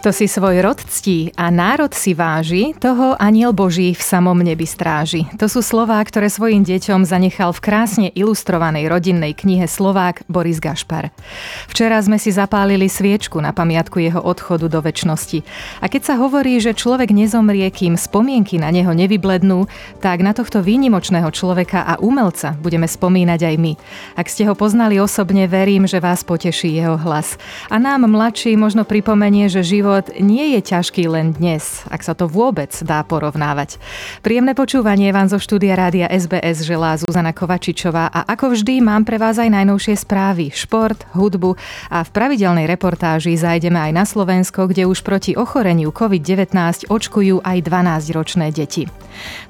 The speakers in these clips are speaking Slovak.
Kto si svoj rod ctí a národ si váži, toho aniel Boží v samom nebi stráži. To sú slová, ktoré svojim deťom zanechal v krásne ilustrovanej rodinnej knihe Slovák Boris Gašpar. Včera sme si zapálili sviečku na pamiatku jeho odchodu do väčšnosti. A keď sa hovorí, že človek nezomrie, kým spomienky na neho nevyblednú, tak na tohto výnimočného človeka a umelca budeme spomínať aj my. Ak ste ho poznali osobne, verím, že vás poteší jeho hlas. A nám mladší možno pripomenie, že život život nie je ťažký len dnes, ak sa to vôbec dá porovnávať. Príjemné počúvanie vám zo štúdia rádia SBS želá Zuzana Kovačičová a ako vždy mám pre vás aj najnovšie správy, šport, hudbu a v pravidelnej reportáži zajdeme aj na Slovensko, kde už proti ochoreniu COVID-19 očkujú aj 12-ročné deti.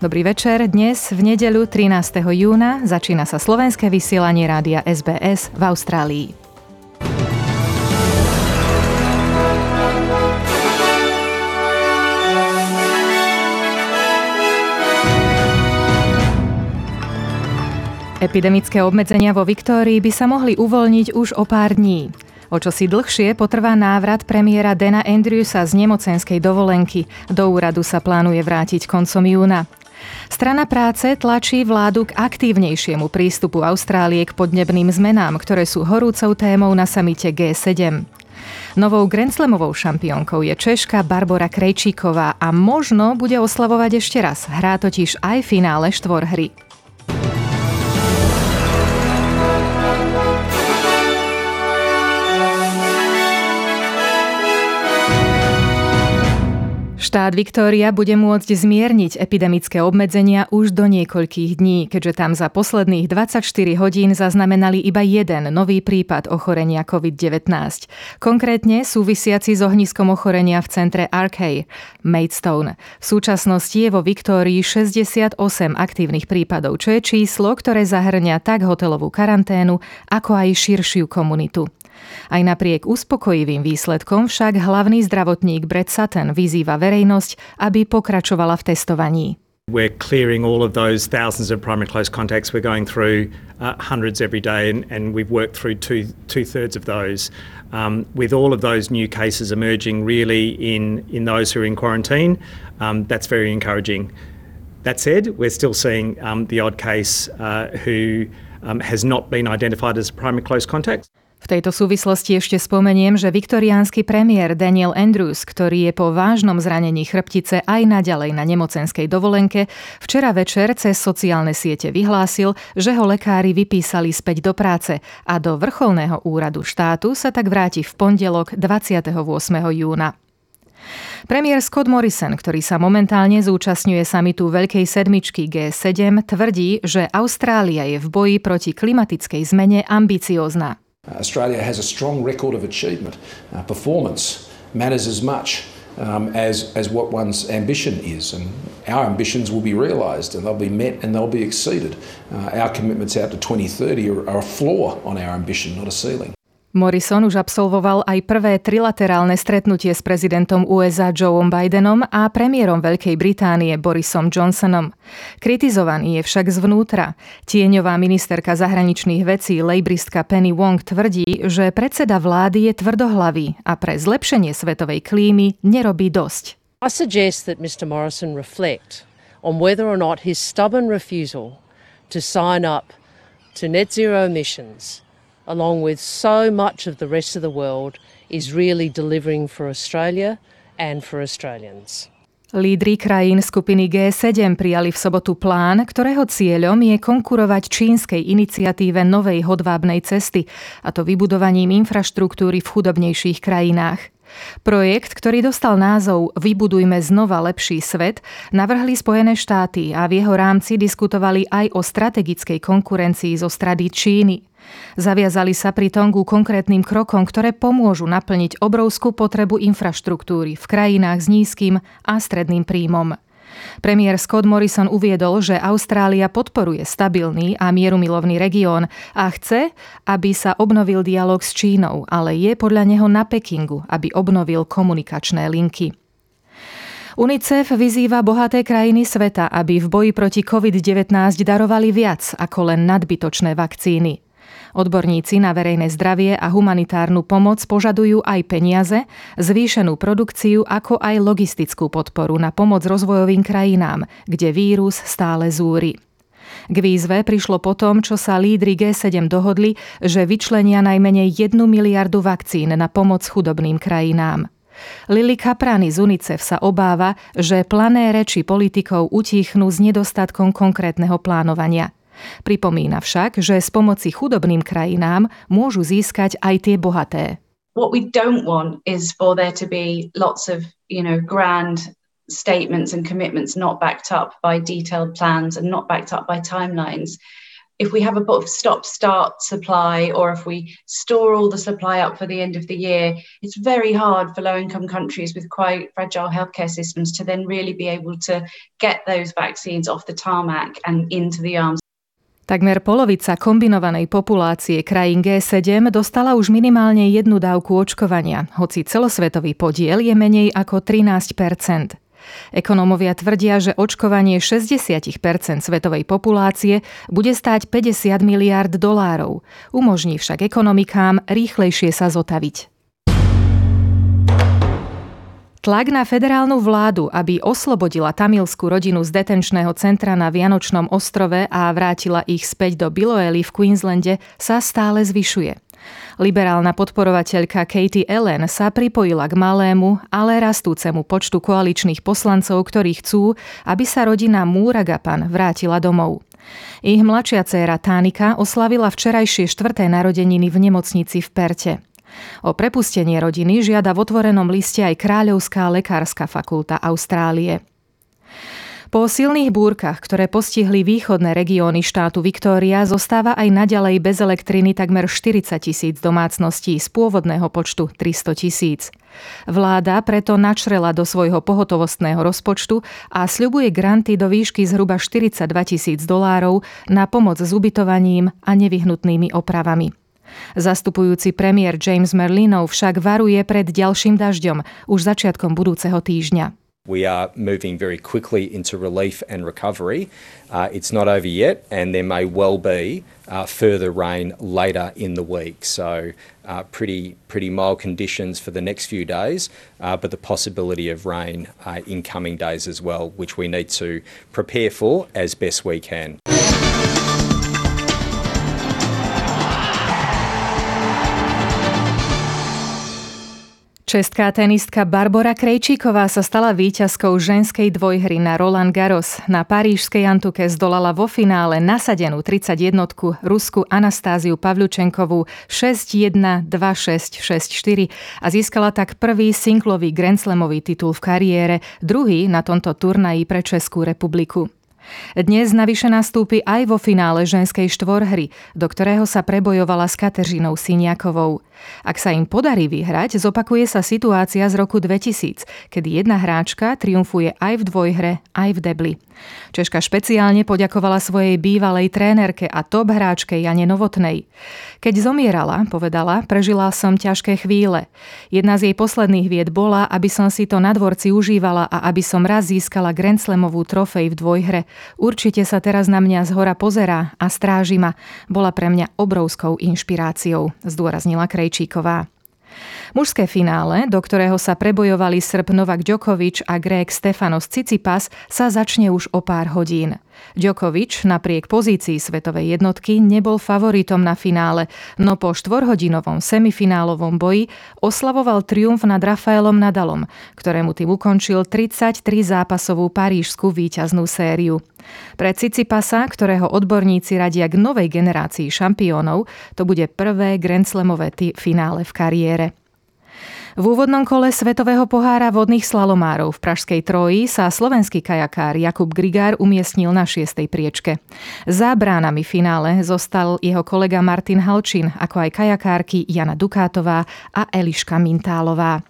Dobrý večer, dnes v nedeľu 13. júna začína sa slovenské vysielanie rádia SBS v Austrálii. Epidemické obmedzenia vo Viktórii by sa mohli uvoľniť už o pár dní. O čo si dlhšie potrvá návrat premiéra Dana Andrewsa z nemocenskej dovolenky. Do úradu sa plánuje vrátiť koncom júna. Strana práce tlačí vládu k aktívnejšiemu prístupu Austrálie k podnebným zmenám, ktoré sú horúcou témou na samite G7. Novou Grenzlemovou šampiónkou je Češka Barbara Krejčíková a možno bude oslavovať ešte raz. Hrá totiž aj finále štvorhry. Štát Viktória bude môcť zmierniť epidemické obmedzenia už do niekoľkých dní, keďže tam za posledných 24 hodín zaznamenali iba jeden nový prípad ochorenia COVID-19. Konkrétne súvisiaci s ohniskom ochorenia v centre Arkay, Maidstone. V súčasnosti je vo Viktórii 68 aktívnych prípadov, čo je číslo, ktoré zahrňa tak hotelovú karanténu, ako aj širšiu komunitu. Aj napriek uspokojivým výsledkom však hlavný zdravotník Brett Sutton vyzýva verejnosť, aby pokračovala v testovaní. We're clearing all of those thousands of primary close contacts. We're going through uh, hundreds every day, and, and, we've worked through two two thirds of those. Um, with all of those new cases emerging, really in in those who are in quarantine, um, that's very encouraging. That said, we're still seeing um, the odd case uh, who um, has not been identified as a primary close contact. V tejto súvislosti ešte spomeniem, že viktoriánsky premiér Daniel Andrews, ktorý je po vážnom zranení chrbtice aj naďalej na nemocenskej dovolenke, včera večer cez sociálne siete vyhlásil, že ho lekári vypísali späť do práce a do vrcholného úradu štátu sa tak vráti v pondelok 28. júna. Premiér Scott Morrison, ktorý sa momentálne zúčastňuje samitu Veľkej sedmičky G7, tvrdí, že Austrália je v boji proti klimatickej zmene ambiciózna. Uh, Australia has a strong record of achievement. Uh, performance matters as much um, as, as what one's ambition is. And our ambitions will be realised and they'll be met and they'll be exceeded. Uh, our commitments out to 2030 are, are a floor on our ambition, not a ceiling. Morrison už absolvoval aj prvé trilaterálne stretnutie s prezidentom USA Joeom Bidenom a premiérom Veľkej Británie Borisom Johnsonom. Kritizovaný je však zvnútra. Tieňová ministerka zahraničných vecí lejbristka Penny Wong tvrdí, že predseda vlády je tvrdohlavý a pre zlepšenie svetovej klímy nerobí dosť. I suggest that Mr Morrison reflect on whether or not his stubborn refusal to sign up to net zero emissions along with so much of the rest of the world, is really delivering for Australia and for Australians. Lídry krajín skupiny G7 prijali v sobotu plán, ktorého cieľom je konkurovať čínskej iniciatíve novej hodvábnej cesty, a to vybudovaním infraštruktúry v chudobnejších krajinách. Projekt, ktorý dostal názov Vybudujme znova lepší svet, navrhli Spojené štáty a v jeho rámci diskutovali aj o strategickej konkurencii zo strady Číny. Zaviazali sa pritom ku konkrétnym krokom, ktoré pomôžu naplniť obrovskú potrebu infraštruktúry v krajinách s nízkym a stredným príjmom. Premiér Scott Morrison uviedol, že Austrália podporuje stabilný a mierumilovný región a chce, aby sa obnovil dialog s Čínou, ale je podľa neho na Pekingu, aby obnovil komunikačné linky. UNICEF vyzýva bohaté krajiny sveta, aby v boji proti COVID-19 darovali viac ako len nadbytočné vakcíny. Odborníci na verejné zdravie a humanitárnu pomoc požadujú aj peniaze, zvýšenú produkciu ako aj logistickú podporu na pomoc rozvojovým krajinám, kde vírus stále zúri. K výzve prišlo potom, čo sa lídry G7 dohodli, že vyčlenia najmenej 1 miliardu vakcín na pomoc chudobným krajinám. Lili Kaprani z UNICEF sa obáva, že plané reči politikov utichnú s nedostatkom konkrétneho plánovania – Pripomína však, že z pomoci chudobným krajinám môžu získať aj tie bohaté. What we don't want is for there to be lots of, you know, grand statements and commitments not backed up by detailed plans and not backed up by timelines. If we have a stop start supply or if we store all the supply up for the end of the year, it's very hard for low income countries with quite fragile healthcare systems to then really be able to get those vaccines off the tarmac and into the arms Takmer polovica kombinovanej populácie krajín G7 dostala už minimálne jednu dávku očkovania, hoci celosvetový podiel je menej ako 13% Ekonómovia tvrdia, že očkovanie 60% svetovej populácie bude stáť 50 miliard dolárov. Umožní však ekonomikám rýchlejšie sa zotaviť. Tlak na federálnu vládu, aby oslobodila tamilskú rodinu z detenčného centra na Vianočnom ostrove a vrátila ich späť do Biloely v Queenslande, sa stále zvyšuje. Liberálna podporovateľka Katie Ellen sa pripojila k malému, ale rastúcemu počtu koaličných poslancov, ktorí chcú, aby sa rodina Múragapan vrátila domov. Ich mladšia dcéra Tánika oslavila včerajšie štvrté narodeniny v nemocnici v Perte. O prepustenie rodiny žiada v otvorenom liste aj Kráľovská lekárska fakulta Austrálie. Po silných búrkach, ktoré postihli východné regióny štátu Viktória, zostáva aj naďalej bez elektriny takmer 40 tisíc domácností z pôvodného počtu 300 tisíc. Vláda preto načrela do svojho pohotovostného rozpočtu a sľubuje granty do výšky zhruba 42 tisíc dolárov na pomoc s ubytovaním a nevyhnutnými opravami. Zastupujúci premiér James Merlinov však varuje pred ďalším dažďom už začiatkom budúceho týždňa. We are moving very quickly into relief and recovery. Uh, it's not over yet, and there may well be uh, further rain later in the week. So, uh, pretty pretty mild conditions for the next few days, uh, but the possibility of rain uh, in coming days as well, which we need to prepare for as best we can. Česká tenistka Barbora Krejčíková sa stala víťazkou ženskej dvojhry na Roland Garros. Na parížskej Antuke zdolala vo finále nasadenú 31 Rusku Anastáziu Pavľučenkovú 6-1, 2-6, 6-4 a získala tak prvý singlový Grand Slamový titul v kariére, druhý na tomto turnaji pre Českú republiku. Dnes navyše nastúpi aj vo finále ženskej štvorhry, do ktorého sa prebojovala s Kateřinou Siniakovou. Ak sa im podarí vyhrať, zopakuje sa situácia z roku 2000, kedy jedna hráčka triumfuje aj v dvojhre, aj v debli. Češka špeciálne poďakovala svojej bývalej trénerke a top hráčke Jane Novotnej. Keď zomierala, povedala, prežila som ťažké chvíle. Jedna z jej posledných vied bola, aby som si to na dvorci užívala a aby som raz získala Grand trofej v dvojhre. Určite sa teraz na mňa z hora pozerá a stráži ma. Bola pre mňa obrovskou inšpiráciou, zdôraznila Krejčíková. Mužské finále, do ktorého sa prebojovali Srb Novak Djokovic a Greg Stefanos Cicipas, sa začne už o pár hodín. Djokovic napriek pozícii svetovej jednotky nebol favoritom na finále, no po štvorhodinovom semifinálovom boji oslavoval triumf nad Rafaelom Nadalom, ktorému tým ukončil 33 zápasovú parížskú víťaznú sériu. Pre Cicipasa, ktorého odborníci radia k novej generácii šampiónov, to bude prvé Grand Slamové finále v kariére. V úvodnom kole Svetového pohára vodných slalomárov v Pražskej Troji sa slovenský kajakár Jakub Grigár umiestnil na šiestej priečke. Za bránami finále zostal jeho kolega Martin Halčin, ako aj kajakárky Jana Dukátová a Eliška Mintálová.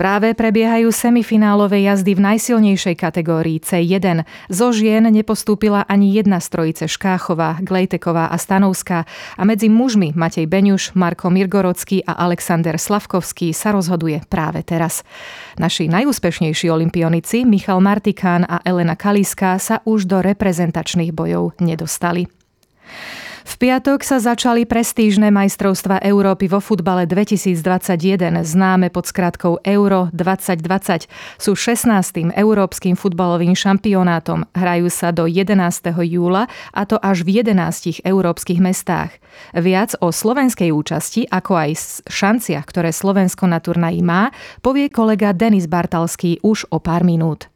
Práve prebiehajú semifinálové jazdy v najsilnejšej kategórii C1. Zo žien nepostúpila ani jedna z trojice Škáchová, Glejteková a Stanovská a medzi mužmi Matej Beňuš, Marko Mirgorocký a Alexander Slavkovský sa rozhoduje práve teraz. Naši najúspešnejší olimpionici Michal Martikán a Elena Kaliska sa už do reprezentačných bojov nedostali. V piatok sa začali prestížne majstrovstva Európy vo futbale 2021, známe pod skratkou Euro 2020. Sú 16. európskym futbalovým šampionátom. Hrajú sa do 11. júla a to až v 11 európskych mestách. Viac o slovenskej účasti, ako aj šanciach, ktoré Slovensko na turnaji má, povie kolega Denis Bartalský už o pár minút.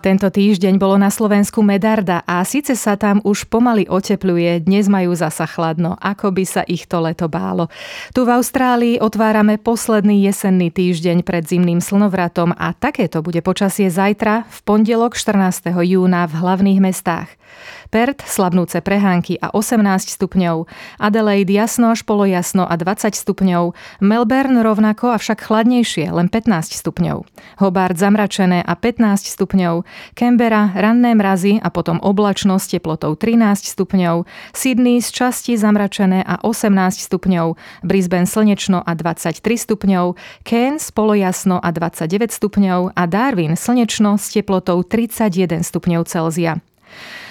Tento týždeň bolo na Slovensku medarda a síce sa tam už pomaly otepluje, dnes majú zasa chladno, ako by sa ich to leto bálo. Tu v Austrálii otvárame posledný jesenný týždeň pred zimným slnovratom a takéto bude počasie zajtra, v pondelok 14. júna v hlavných mestách. Perth slabnúce prehánky a 18 stupňov, Adelaide jasno až polojasno a 20 stupňov, Melbourne rovnako avšak chladnejšie, len 15 stupňov, Hobart zamračené a 15 stupňov, Canberra ranné mrazy a potom oblačnosť teplotou 13 stupňov, Sydney z časti zamračené a 18 stupňov, Brisbane slnečno a 23 stupňov, Cairns polojasno a 29 stupňov a Darwin slnečno s teplotou 31 stupňov Celzia.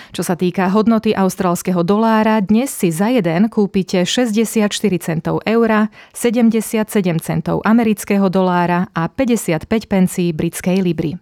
Čo sa týka hodnoty austrálskeho dolára, dnes si za jeden kúpite 64 centov eura, 77 centov amerického dolára a 55 pencí britskej libry.